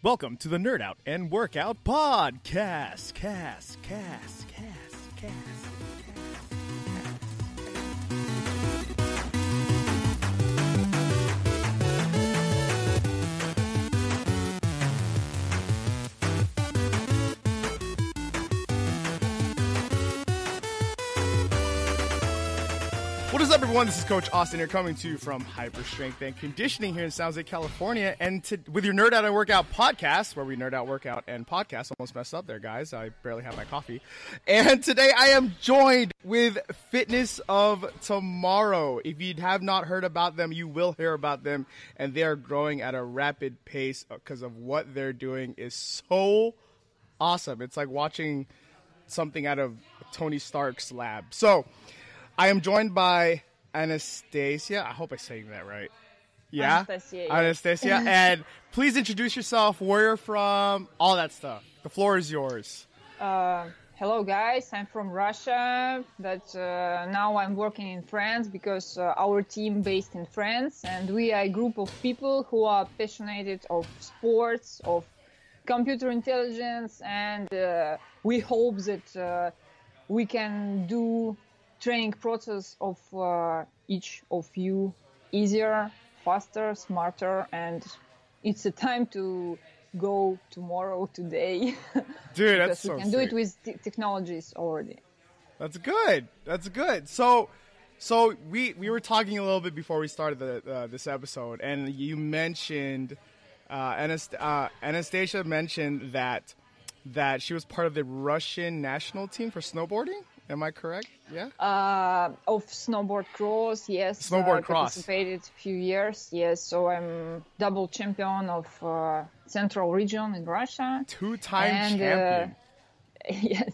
Welcome to the Nerd Out and Workout Podcast. Cast, cast, cast, cast. What is up, everyone? This is Coach Austin here, coming to you from Hyper Strength and Conditioning here in San Jose, California, and to, with your Nerd Out and Workout podcast, where we nerd out, workout, and podcast. Almost messed up there, guys. I barely have my coffee. And today I am joined with Fitness of Tomorrow. If you have not heard about them, you will hear about them, and they are growing at a rapid pace because of what they're doing is so awesome. It's like watching something out of Tony Stark's lab. So. I am joined by Anastasia. I hope I'm saying that right. Yeah, Anastasia, yeah. Anastasia. and please introduce yourself, where you're from, all that stuff. The floor is yours. Uh, hello, guys. I'm from Russia, but uh, now I'm working in France because uh, our team based in France, and we are a group of people who are passionate of sports, of computer intelligence, and uh, we hope that uh, we can do training process of uh, each of you easier, faster, smarter, and it's a time to go tomorrow, today. Dude, because that's so we can do it with t- technologies already. That's good. That's good. So, so we we were talking a little bit before we started the, uh, this episode, and you mentioned uh, Anast- uh, Anastasia mentioned that that she was part of the Russian national team for snowboarding. Am I correct? Yeah. Uh, of snowboard cross, yes. Snowboard uh, cross. Participated a few years, yes. So I'm double champion of uh, Central region in Russia. Two-time And, uh, champion. yes.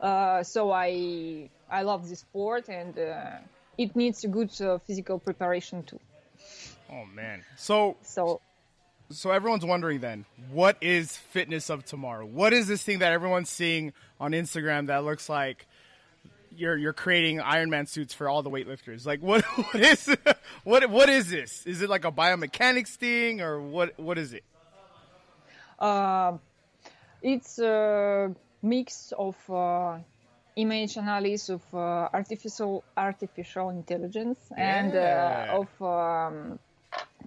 Uh, so I I love this sport and uh, it needs a good uh, physical preparation too. oh man. So So so everyone's wondering then, what is fitness of tomorrow? What is this thing that everyone's seeing on Instagram that looks like you're you're creating Ironman suits for all the weightlifters? Like what what is what what is this? Is it like a biomechanics thing or what what is it? uh, it's a mix of uh, image analysis of uh, artificial artificial intelligence and Yeah. uh, of um,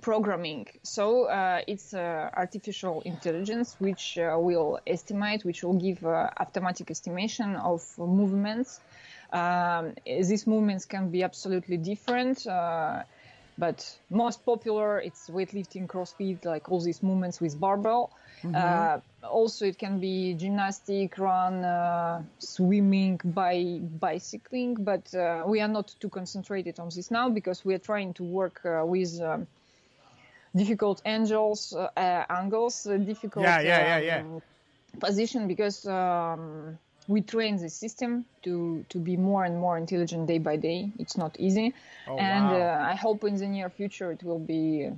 programming. So uh, it's uh, artificial intelligence which uh, will estimate, which will give uh, automatic estimation of movements. Um, these movements can be absolutely different. Uh, but most popular it's weightlifting crossfit like all these movements with barbell uh, also it can be gymnastic run uh, swimming by bicycling but uh, we are not too concentrated on this now because we are trying to work uh, with um, difficult angles uh, angles uh, difficult Yeah, yeah, yeah, um, position because um, we train the system to to be more and more intelligent day by day. It's not easy, Oh, and wow. uh, I hope in the near future it will be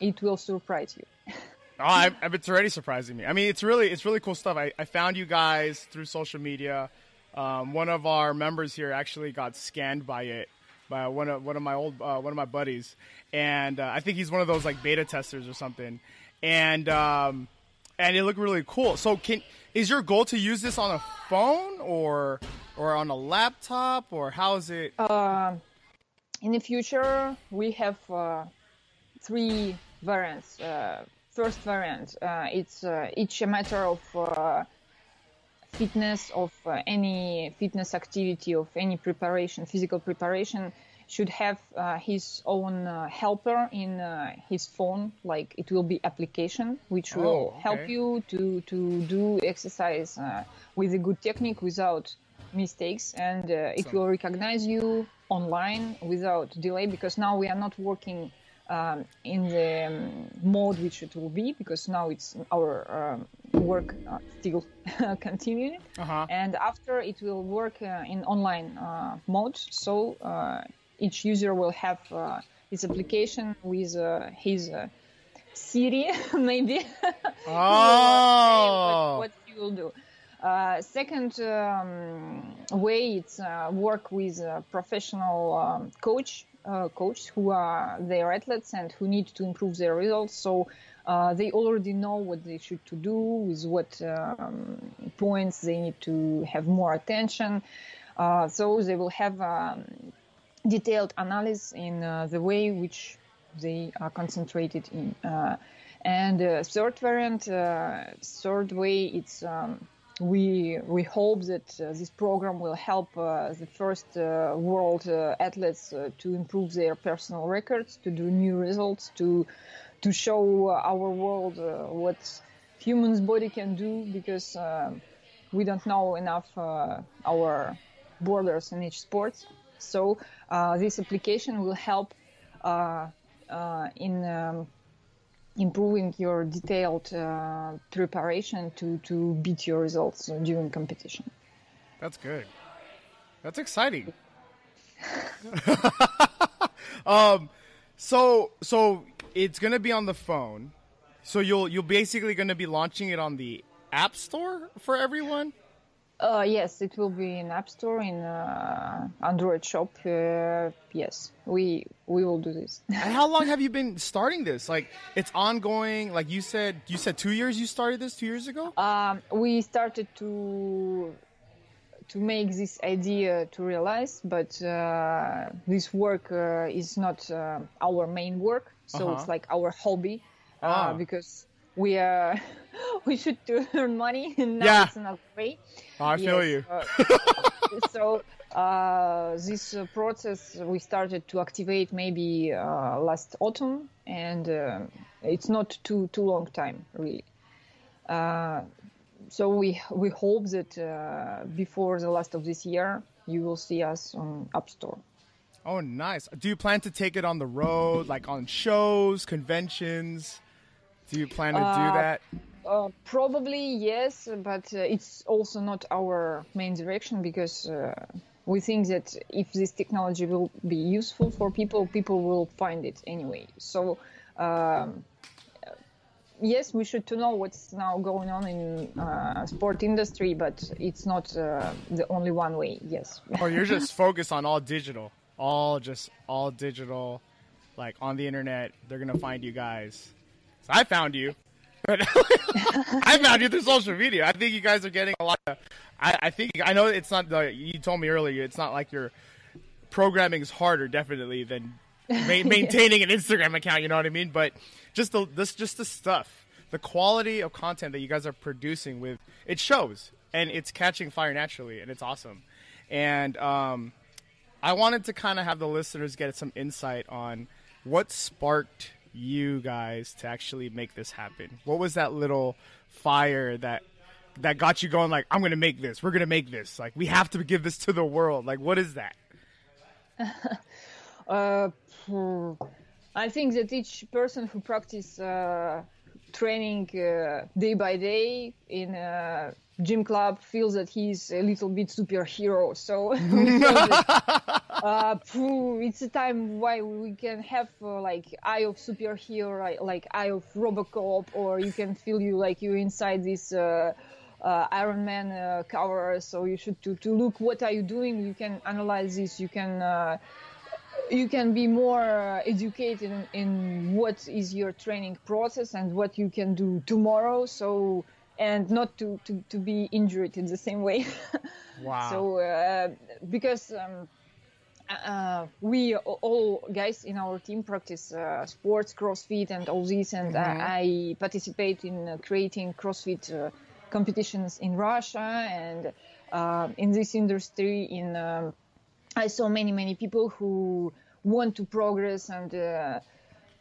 it will surprise you. Oh, I, I- it's already surprising me. I mean, it's really it's really cool stuff. I, I found you guys through social media. Um, one of our members here actually got scanned by it by one of one of my old uh, one of my buddies, and uh, I think he's one of those like beta testers or something. And um, and it looked really cool. So, can is your goal to use this on a phone or or on a laptop or how is it? in the future, we have uh, three variants. Uh, first variant, uh, it's uh, each a matter of uh, fitness of uh, any fitness activity of any preparation, physical preparation, should have uh, his own uh, helper in uh, his phone. Like it will be application which will Oh, help you to to do exercise uh, with a good technique without mistakes, and uh, it will recognize you online without delay because now we are not working um, in the um, mode which it will be because now it's our um, work uh, still continuing Uh-huh. and after it will work uh, in online uh, mode so uh, each user will have uh, his application with uh, his uh, Siri maybe. Oh, what you will do. Uh, second um, way it's uh, work with a professional um, coach, uh, coach who are their athletes and who need to improve their results. So uh, they already know what they should to do with what um, points they need to have more attention. Uh, so they will have um, detailed analysis in uh, the way which they are concentrated in uh, and third variant third way it's um, we we hope that uh, this program will help uh, the first uh, world athletes to improve their personal records, to do new results, to to show our world uh, what human's body can do because uh, we don't know enough uh, our borders in each sport. So uh, this application will help uh, uh, in um, improving your detailed preparation to, to beat your results during competition. That's good. That's exciting. um, so so it's gonna be on the phone. So you'll you'll basically gonna be launching it on the App Store for everyone. Uh, yes, it will be in App Store in uh, Android shop. Uh, yes, we we will do this. and how long have you been starting this? Like it's ongoing. Like you said, you said two years. You started this two years ago. Um, we started to to make this idea to realize, but uh, this work uh, is not uh, our main work. So uh-huh. it's like our hobby uh, ah. because we are we should earn money and now yeah. it's another way. Oh, I yes. feel you. so uh, this uh, process we started to activate maybe uh, last autumn, and it's not too too long time really so we we hope that uh, before the last of this year, you will see us on App Store. Oh, nice! Do you plan to take it on the road, like on shows, conventions? Do you plan to uh, do that? Uh, probably yes, but uh, it's also not our main direction because uh, we think that if this technology will be useful for people, people will find it anyway. So. Um, yes, we should to know what's now going on in uh, sport industry, but it's not uh, the only one way. Yes. or you're just focused on all digital, all just all digital, like on the internet. They're gonna find you guys. So I found you. I found you through social media. I think you guys are getting a lot of. I, I think I know it's not the. You told me earlier it's not like your programming is harder, definitely than ma- maintaining an Instagram account. You know what I mean? But just the this just the stuff, the quality of content that you guys are producing with it shows, and it's catching fire naturally, and it's awesome. And um, I wanted to kind of have the listeners get some insight on what sparked you guys to actually make this happen. What was that little fire that that got you going? Like, I'm to make this. We're to make this. Like, we have to give this to the world. Like, what is that? uh, hmm. I think that each person who practice uh, training uh, day by day in gym club feels that he's a little bit superhero. So uh, it's a time why we can have uh, like eye of superhero, like, eye of Robocop, or you can feel you like you're inside this. Uh, uh, Iron Man uh, cover, so you should to, to look what are you doing. You can analyze this. You can you can be more uh, educated in, in, what is your training process and what you can do tomorrow so and not to, to, to be injured in the same way wow so uh, because um, uh, we all guys in our team practice uh, sports crossfit and all this and mm-hmm. i participate in uh, creating crossfit uh, competitions in russia and in this industry in um, I saw many many people who want to progress and uh,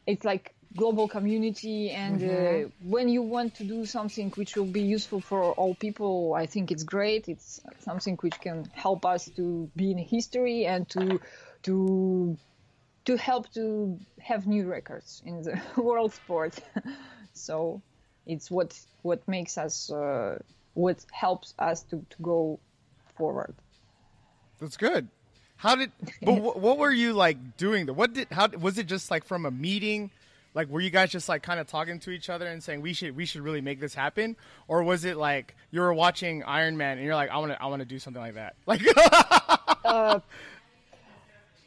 it's like global community and uh, mm-hmm. uh, when you want to do something which will be useful for all people i think it's great it's something which can help us to be in history and to to to help to have new records in the world sport so it's what what makes us uh, what helps us to, to go forward that's good how did? But what, what were you like doing? The what did? How was it? Just like from a meeting? Like were you guys just like kind of talking to each other and saying we should we should really make this happen, or was it like you were watching Iron Man and you're like I want to I want to do something like that? Like. uh,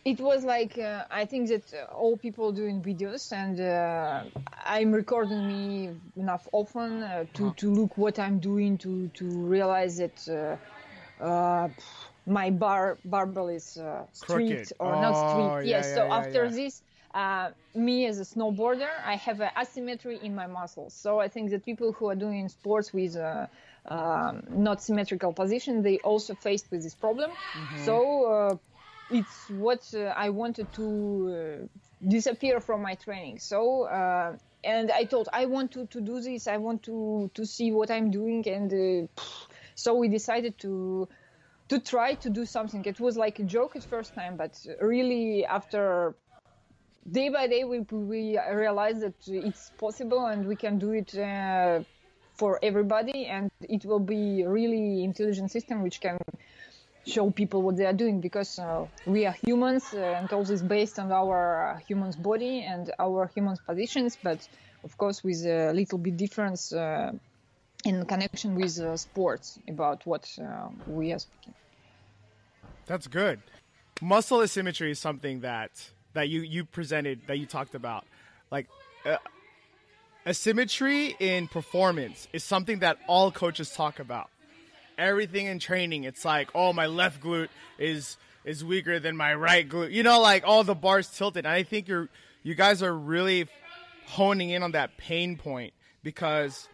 it was like uh, I think that all people doing videos, and uh, I'm recording me enough often uh, to to look what I'm doing to to realize that uh, uh, my bar barbell is uh, Crooked. or Oh, not yeah, yes. yeah, so yeah, after this. Uh, me as a snowboarder, I have an asymmetry in my muscles. So I think that people who are doing sports with uh, um, not symmetrical position, they also faced with this problem. Mm-hmm. So uh, it's what uh, I wanted to uh, disappear from my training. So uh, and I thought I want to, to do this. I want to to see what I'm doing, and uh, so we decided to to try to do something. It was like a joke at first time, but really after day by day we we realized that it's possible and we can do it. Uh, for everybody, and it will be really intelligent system which can show people what they are doing because uh, we are humans uh, and all this based on our uh, humans body and our humans positions but of course with a little bit difference uh, in connection with uh, sports about what we are speaking That's good. Muscle asymmetry is something that that you you presented that you talked about. Like uh, asymmetry in performance is something that all coaches talk about. Everything in training, it's like, oh, my left glute is is weaker than my right glute. You know, like all the bars tilted. And I think you're you guys are really honing in on that pain point because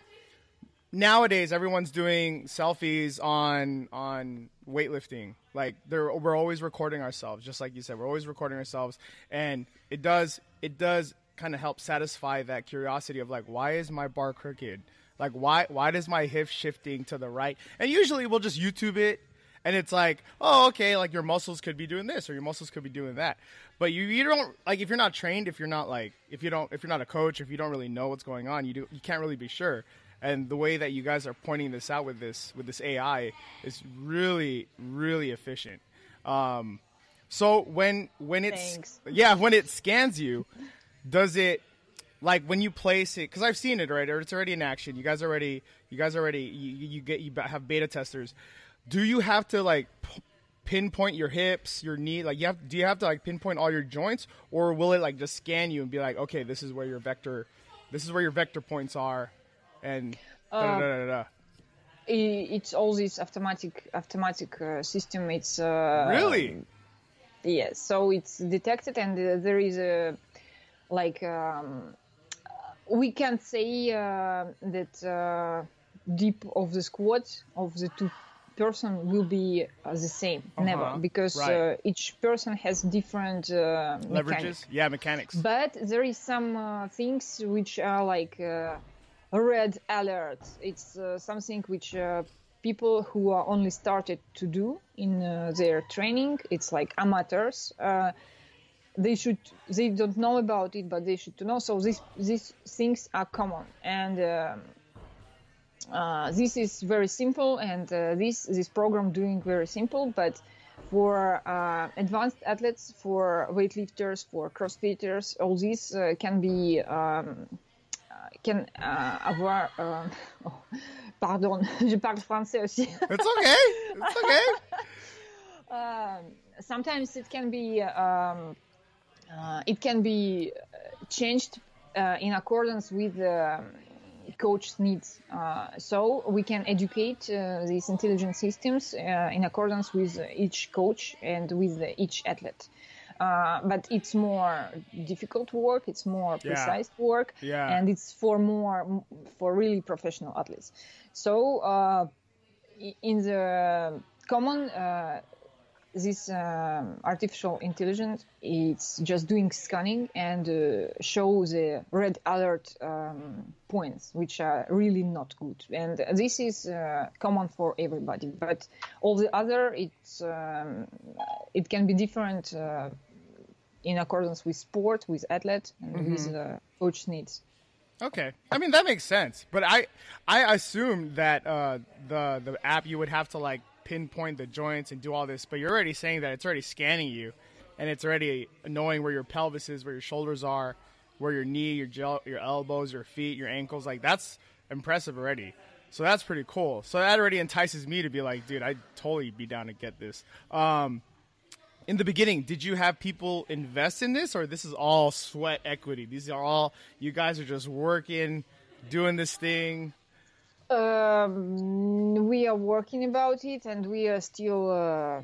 nowadays everyone's doing selfies on on weightlifting. Like we're always recording ourselves just like you said we're always recording ourselves. And it does it does kind of help satisfy that curiosity of like why is my bar crooked? Like why why does my hip shifting to the right? And usually we'll just youtube it and it's like oh okay like your muscles could be doing this or your muscles could be doing that. But you you don't like if you're not trained if you're not like if you don't if you're not a coach if you don't really know what's going on you do you can't really be sure and the way that you guys are pointing this out with this with this AI is really really efficient. Um, so when when it's Thanks. yeah when it scans you, does it like when you place it? Because I've seen it right, or it's already in action. You guys already you guys already you, you get you have beta testers. Do you have to like p- pinpoint your hips, your knee? Like you have do you have to like pinpoint all your joints, or will it like just scan you and be like, okay, this is where your vector, this is where your vector points are, and da da da. It's all this automatic automatic uh, system it's uh, Really? Yes, so it's detected, and uh, there is a like um, we can say uh, that uh, deep of the squad of the two person will be uh, the same. Never, Uh-huh, because right. uh, each person has different uh, Leverages? mechanics. Yeah, mechanics. But there is some uh, things which are like uh, red alert. It's uh, something which uh, people who are only started to do in uh, their training. It's like amateurs. Uh, they should they don't know about it, but they should know. So these these things are common and. Um, uh, this is very simple, and uh, this this program doing very simple. But for uh, advanced athletes, for weightlifters, for crossfitters, all this uh, can be um, can uh, avoir. euh, oh, pardon, je parle français aussi. It's okay. It's okay. um, sometimes it can be um, uh, it can be uh, changed uh, in accordance with the um, coach's needs. Uh, so we can educate uh, these intelligent systems uh, in accordance with each coach and with each athlete. Uh, but it's more difficult work. It's more Yeah. precise work, Yeah. and it's for more for really professional athletes. So uh, in the common uh, this um, artificial intelligence it's just doing scanning and uh, show the red alert um, points which are really not good and this is uh, common for everybody but all the other it's um, it can be different uh, in accordance with sport with athlete and with uh, coach needs Okay, I mean that makes sense, but I I assume that uh, the the app you would have to like pinpoint the joints and do all this, but you're already saying that it's already scanning you, and it's already knowing where your pelvis is, where your shoulders are, where your knee, your gel, your elbows, your feet, your ankles. Like that's impressive already. So that's pretty cool. So that already entices me to be like, dude, I'd totally be down to get this. Um, in the beginning, did you have people invest in this, or this is all sweat equity? These are all you guys are just working, doing this thing. Um, we are working about it, and we are still uh,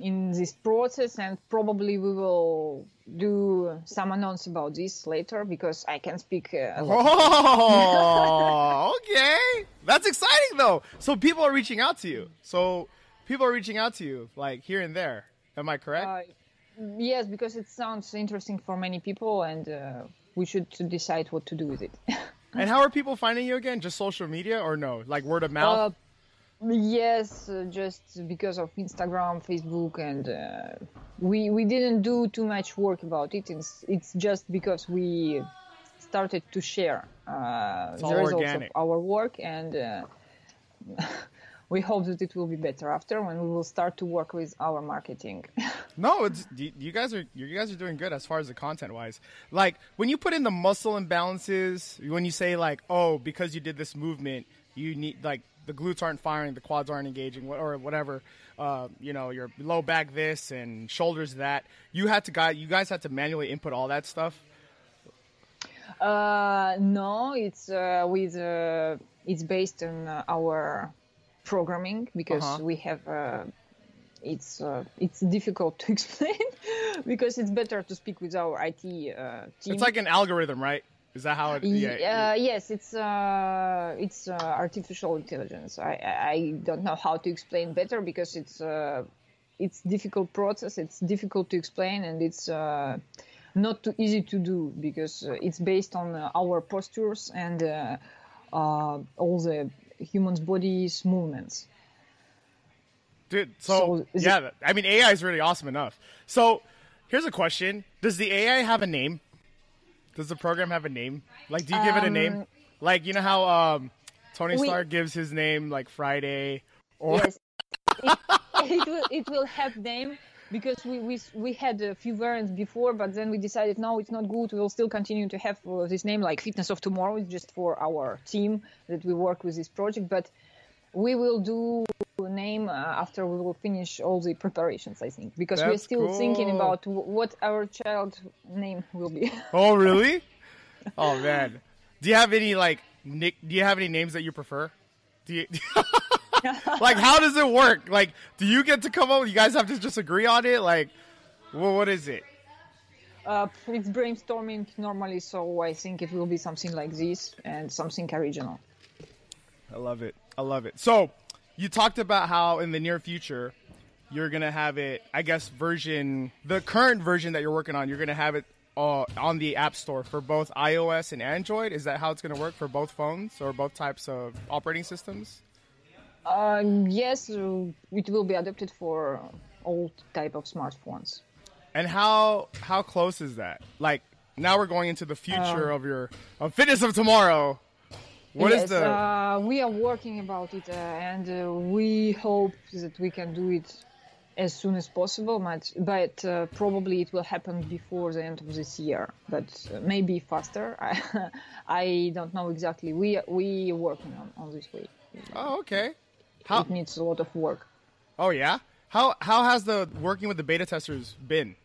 in this process, and probably we will do some announce about this later because I can speak. Uh, a lot. Oh, okay. That's exciting though. So people are reaching out to you. So people are reaching out to you, like here and there. Am I correct? Uh, yes, because it sounds interesting for many people, and uh, we should decide what to do with it. and how are people finding you again? Just social media or no? Like word of mouth? Uh, yes, uh, just because of Instagram, Facebook, and uh, we we didn't do too much work about it. It's, it's just because we started to share uh, the results organic. of our work, and uh, we hope that it will be better after when we will start to work with our marketing. No, it's you, guys are you guys are doing good as far as the content wise. Like when you put in the muscle imbalances, when you say like, oh, because you did this movement, you need like the glutes aren't firing, the quads aren't engaging, or whatever. Uh, you know, your low back this and shoulders that. You had to guy, you guys had to manually input all that stuff. Uh, no, it's uh, with uh, it's based on our programming because Uh-huh. we have. Uh, it's uh, it's difficult to explain because it's better to speak with our IT uh, team. It's like an algorithm, right? Is that how it? Yeah, uh, yes, it's uh, it's uh, artificial intelligence. I, I I don't know how to explain better because it's uh, it's difficult process. It's difficult to explain and it's uh, not too easy to do because uh, it's based on uh, our postures and uh, uh, all the human's body's movements. Dude, so, So yeah, I mean AI is really awesome enough. So here's a question: Does the AI have a name? Does the program have a name? Like, do you give it a name? Like, you know how um, Tony Um, we- Stark gives his name like Friday, or Yes, it, it will it will have name because we, we we had a few variants before, but then we decided no, it's not good. We will still continue to have uh, this name like Fitness of Tomorrow, it's just for our team that we work with this project. But we will do a name uh, after we will finish all the preparations, I think, because we're still thinking about w- what our child name will be. oh really? oh man, do you have any like nick? Do you have any names that you prefer? Do you? like, how does it work? Like, do you get to come up? You guys have to just agree on it. Like, well, what is it? uh, it's brainstorming normally, so I think it will be something like this and something original. I love it. I love it. So, you talked about how in the near future you're gonna have it. I guess version the current version that you're working on. You're gonna have it uh, on the App Store for both iOS and Android. Is that how it's gonna work for both phones or both types of operating systems? Uh, yes, uh, it will be adapted for all type of smartphones. And how how close is that? Like now we're going into the future of your of fitness of tomorrow. What is yes, the uh, we are working about it, uh, and uh, we hope that we can do it as soon as possible. But, but uh, probably it will happen before the end of this year, but uh, maybe faster. I, I don't know exactly. We we are working on, on this way. Oh, okay. How It needs a lot of work. Oh yeah. How how has the working with the beta testers been?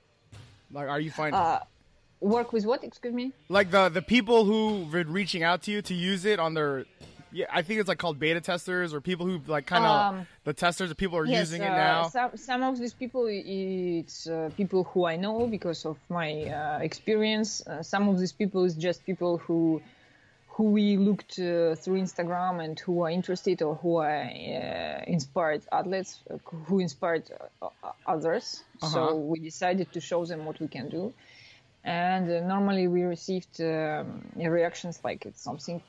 Like, are you finding Work with what? Excuse me. like the the people who've been reaching out to you to use it on their? Yeah, I think it's like called beta testers or people who like kind of Um, the testers. The people are using it uh, now. Some, some of these people, it's uh, people who I know because of my uh, experience. Uh, some of these people is just people who who we looked uh, through Instagram and who are interested or who are uh, inspired athletes who inspired uh, others. Uh-huh. So we decided to show them what we can do. And uh, normally we received um, reactions like it's something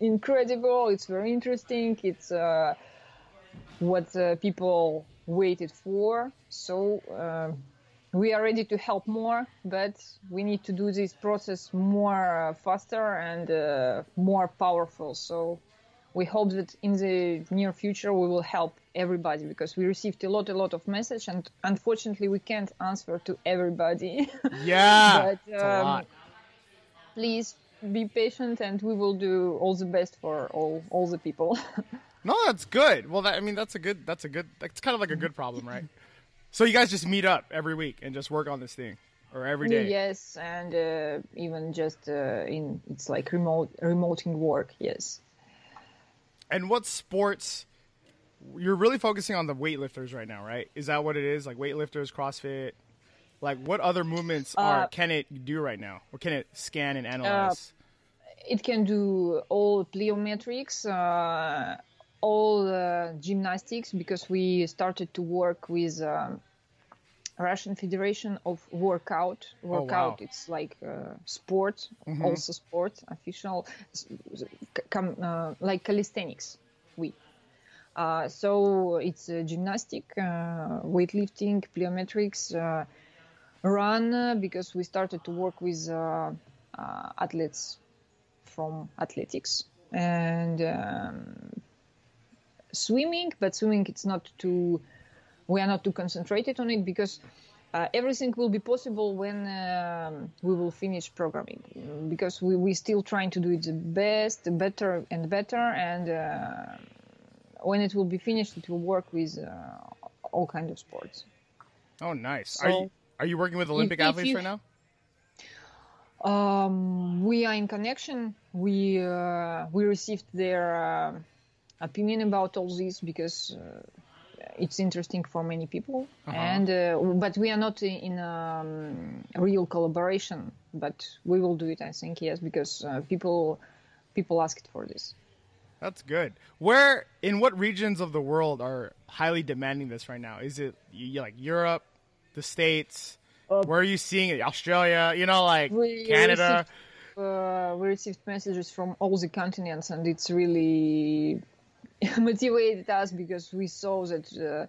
incredible, it's very interesting, it's uh, what uh, people waited for. So uh, we are ready to help more, but we need to do this process more uh, faster and uh, more powerful. So we hope that in the near future we will help everybody because we received a lot, a lot of message, and unfortunately we can't answer to everybody. yeah, but, um. Please be patient, and we will do all the best for all all the people. No, that's good. Well, that, I mean, that's a good. That's a good. That's kind of like a good problem, right? So you guys just meet up every week and just work on this thing, or every day? Yes, and uh, even just uh, in it's like remote remoting work. Yes. And what sports? You're really focusing on the weightlifters right now, right? Is that what it is? Like weightlifters, CrossFit. Like what other movements are Uh, can it do right now, or can it scan and analyze? it can do all plyometrics, uh, all uh, gymnastics, because we started to work with um, Russian Federation of Workout. Workout, it's like uh, sport, also sport, official, s- s- com, uh, like calisthenics. We. Uh, so it's uh, gymnastic, uh, weightlifting, plyometrics, uh, run, uh, because we started to work with uh, uh, athletes from athletics and um, swimming but swimming it's not too we are not too concentrated on it because uh, everything will be possible when um, we will finish programming because we we still trying to do it the best the better and better and uh, when it will be finished it will work with uh, all kind of sports Oh, nice. So- are you are you working with Olympic if athletes you- right now? Um, we are in connection. We uh, we received their uh, opinion about all this because uh, it's interesting for many people. And uh, but we are not in, a um, real collaboration. But we will do it, I think, yes, because uh, people people asked for this. That's good. Where in what regions of the world are highly demanding this right now? Is it like Europe, the States? Where are you seeing it? Australia? You know, like We Canada. received, uh, we received messages from all the continents, and it's really motivated us because we saw that uh,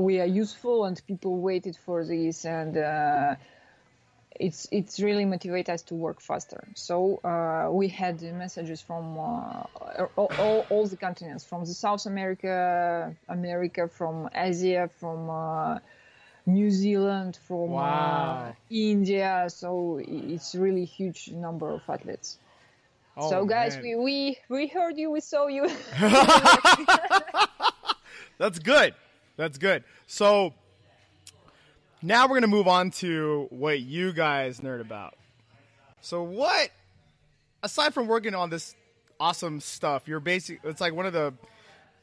we are useful and people waited for this, and uh, it's it's really motivated us to work faster. So uh, we had messages from uh, all, all, all the continents, from the South America, America, from Asia, from uh, New Zealand, from uh, Wow. India. So it's really huge number of athletes. Oh, so guys, man. we, we we heard you, we saw you. That's good. That's good. So now we're gonna move on to what you guys nerd about. So what aside from working on this awesome stuff, you're basic it's like one of the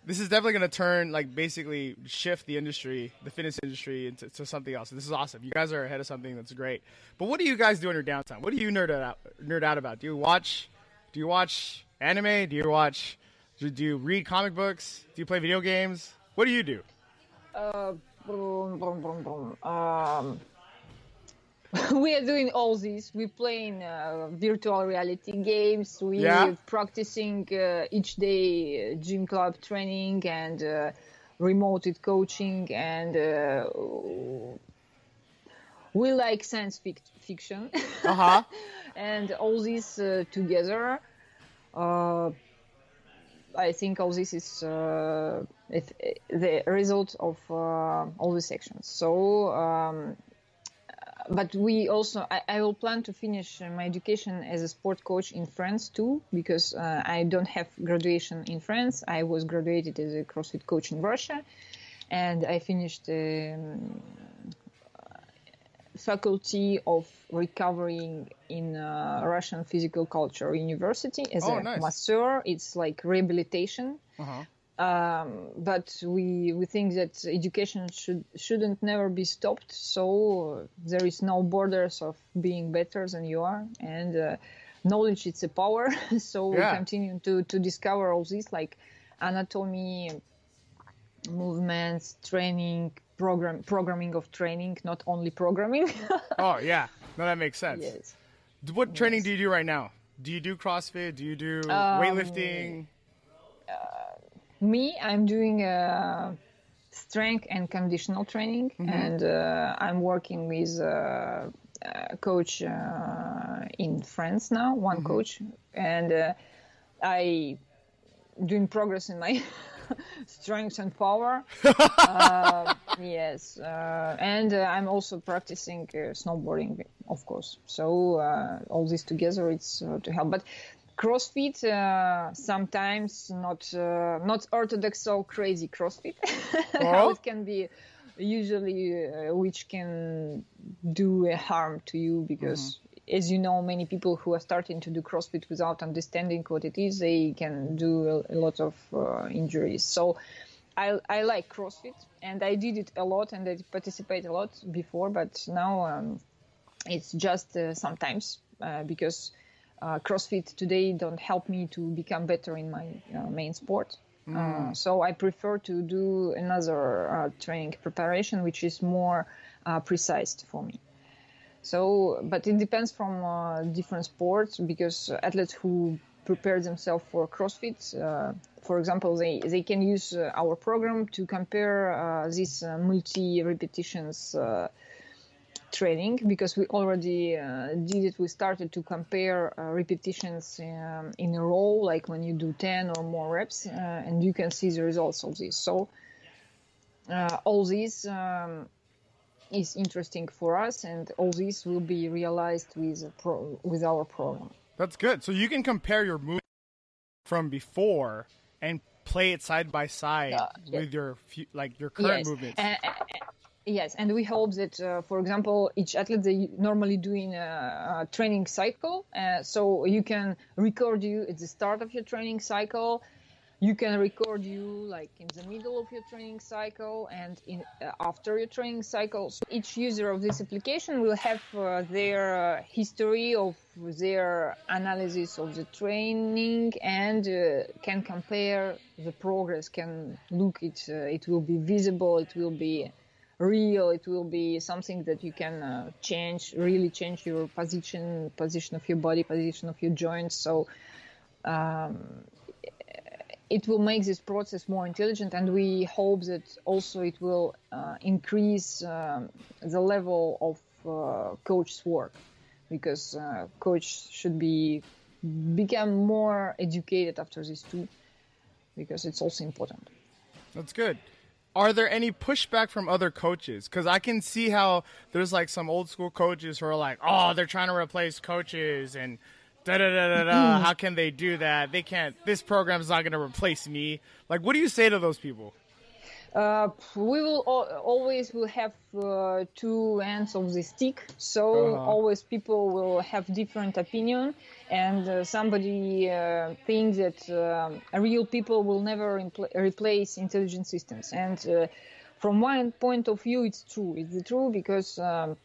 this is definitely going to turn like basically shift the industry, the fitness industry into to something else. This is awesome. You guys are ahead of something that's great. But what do you guys do in your downtime? What do you nerd out nerd out about? Do you watch do you watch anime? Do you watch do you read comic books? Do you play video games? What do you do? Uh, boom, boom, boom, boom. Um, we are doing all this. We're playing uh, virtual reality games. We're Yeah? practicing uh, each day uh, gym club training and uh, remoted coaching. And uh, we like science fic- fiction. Uh-huh. and all this uh, together. Uh, I think all this is uh, the result of uh, all the sections. So, um, but we also I, I will plan to finish my education as a sport coach in France too, because uh, I don't have graduation in France. I was graduated as a CrossFit coach in Russia, and I finished. Um, faculty of recovering in uh, Russian Physical Culture University as Oh, a nice. masseur. It's like rehabilitation. Uh-huh. Um, but we we think that education should shouldn't never be stopped. So there is no borders of being better than you are, and uh, knowledge it's a power. so Yeah. we continue to to discover all this like anatomy, movements, training, program programming of training, not only programming. Oh yeah. No, that makes sense. yes. What training do you do right now? Do you do CrossFit? Do you do Um, weightlifting? Me, I'm doing uh, strength and conditional training, and uh, I'm working with uh, a coach uh, in France now, one coach, and uh, I doing progress in my strength and power. uh, yes, uh, and uh, I'm also practicing uh, snowboarding, of course. So uh, all this together, it's uh, to help. But CrossFit uh, sometimes not uh, not orthodox, so crazy CrossFit. How Oh. it can be usually which can do a harm to you because mm-hmm. As you know many people who are starting to do crossfit without understanding what it is they can do a, lot of uh, injuries so I, I like CrossFit and I did it a lot and I participate a lot before, but now um, it's just uh, sometimes uh, because uh, CrossFit today don't help me to become better in my uh, main sport. Mm. so I prefer to do another uh, training preparation which is more precise for me. So, but it depends from different sports because athletes who prepare themselves for CrossFit. Uh, for example, they, they can use uh, our program to compare uh, these uh, multi repetitions uh, training because we already uh, did it. We started to compare repetitions um, in a row, like when you do 10 or more reps, and you can see the results of this. So, all these um, is interesting for us, and all this will be realized with, pro- with our program. That's good. So you can compare your move from before and play it side by side uh, with your like your current yes. movements. Uh, yes, and we hope that, uh, for example, each athlete they normally doing a, a training cycle, uh, so you can record you at the start of your training cycle you can record you like in the middle of your training cycle and in uh, after your training cycle. So each user of this application will have uh, their uh, history of their analysis of the training and uh, can compare the progress can look it uh, it will be visible it will be real it will be something that you can uh, change really change your position position of your body position of your joints. So um, it will make this process more intelligent and we hope that also it will uh, increase um, the level of uh, coach's work because uh, coach should be become more educated after this too because it's also important. That's good. Are there any pushback from other coaches? Because i can see how there's like some old school coaches who are like oh they're trying to replace coaches and da da da da da. How can they do that? They can't. This program's not going to replace me. Like, what do you say to those people? Uh, we will always will have uh, two ends of the stick so uh-huh. always people will have different opinion and uh, somebody uh, thinks that um, real people will never impl- replace intelligent systems and uh, from one point of view it's true it's true because um,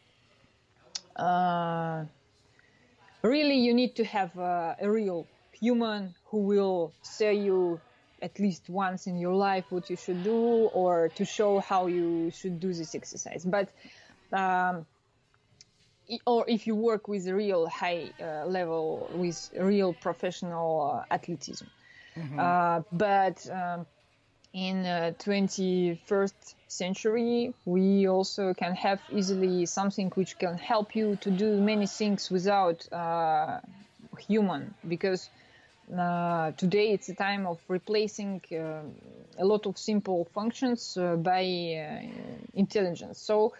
uh, really you need to have a, a real human who will say you at least once in your life what you should do or to show how you should do this exercise but um, or if you work with real high uh, level with real professional uh, athleticism mm-hmm. uh, but um, in uh, 21st century we also can have easily something which can help you to do many things without uh, human. Because uh, today it's a time of replacing uh, a lot of simple functions uh, by uh, intelligence. So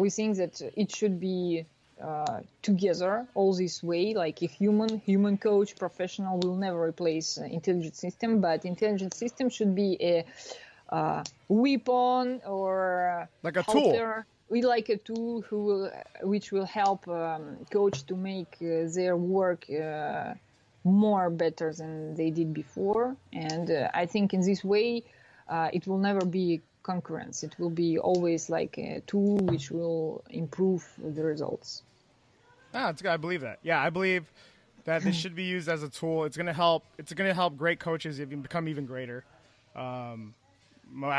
we think that it should be uh, together all this way like a human human coach professional will never replace uh, intelligent system but intelligent system should be a uh, weapon or like a tool we like a tool who will, which will help um, coach to make uh, their work uh, more better than they did before and uh, i think in this way it will never be concurrence. It will be always like a tool which will improve the results. Ah. I believe that. Yeah, I believe that this should be used as a tool. It's going to help. It's going to help great coaches even become even greater. Um,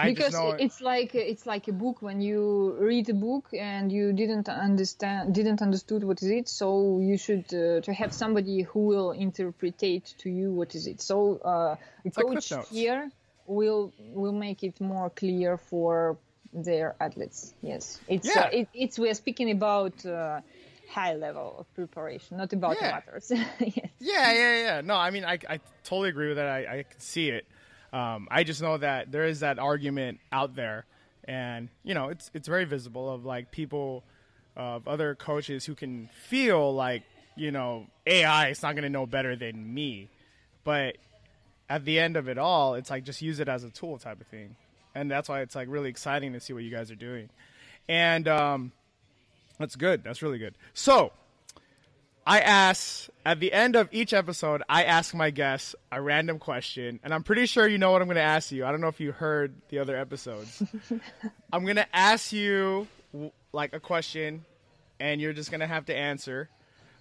because it's like it's like a book when you read a book and you didn't understand didn't understood what is it so you should uh, to have somebody who will interpretate to you what is it so uh, a coach like here will will make it more clear for their athletes. Yes, it's yeah. uh, it, it's we're speaking about uh, high level of preparation, not about yeah. matters. yes. Yeah, yeah, yeah. No, I mean I I totally agree with that. I I can see it. Um, I just know that there is that argument out there, and you know it's it's very visible of like people of other coaches who can feel like you know AI is not going to know better than me, but at the end of it all, it's like just use it as a tool type of thing. and that's why it's like really exciting to see what you guys are doing. And um, that's good. That's really good. So, I ask at the end of each episode, I ask my guests a random question, and I'm pretty sure you know what I'm going to ask you. I don't know if you heard the other episodes. I'm going to ask you like a question, and you're just going to have to answer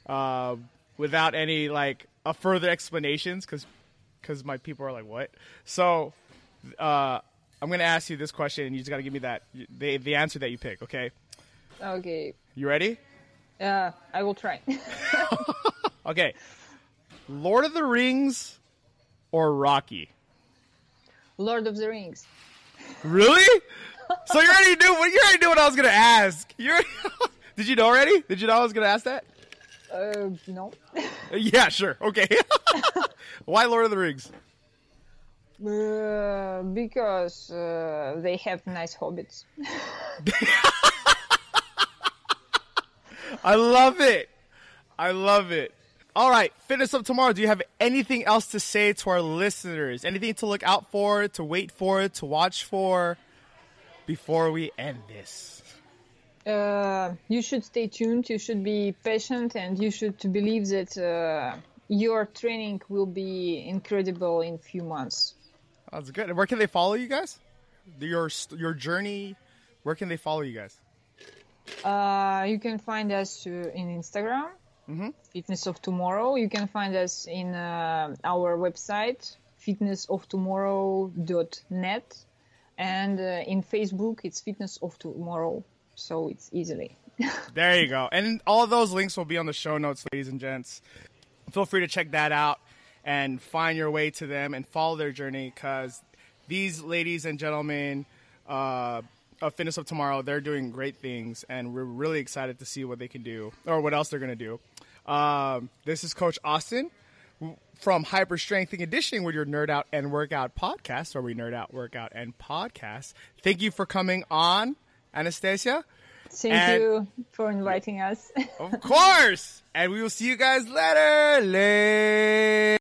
uh, without any like a further explanations, because because my people are like, what? So, uh, I'm going to ask you this question, and you just got to give me that the the answer that you pick. Okay. Okay. You ready? Uh, I will try. okay. Lord of the Rings or Rocky? Lord of the Rings. Really? so you already knew what you already knew what I was gonna ask. You did you know already? Did you know I was gonna ask that? Uh, no. yeah, sure. Okay. Why Lord of the Rings? Uh, because uh, they have nice hobbits. I love it. I love it. All right, Fitness of Tomorrow. Do you have anything else to say to our listeners? Anything to look out for, to wait for, to watch for before we end this? Uh, you should stay tuned. You should be patient, and you should believe that uh, your training will be incredible in few months. That's good. Where can they follow you guys? Your your journey. Where can they follow you guys? Uh, you can find us uh, in Instagram, mm-hmm. Fitness of Tomorrow. You can find us in uh, our website, fitnessoftomorrow.net, and uh, in Facebook, it's Fitness of Tomorrow. So it's easily. there you go. And all those links will be on the show notes, ladies and gents. Feel free to check that out and find your way to them and follow their journey because these ladies and gentlemen. Uh, of Fitness of Tomorrow, they're doing great things, and we're really excited to see what they can do or what else they're going to do. Um, this is Coach Austin from Hyper Strength and Conditioning with your Nerd Out and Workout podcast, where we nerd out, workout, and podcast. Thank you for coming on, Anastasia. Thank and you for inviting us. of course. And we will see you guys later. later.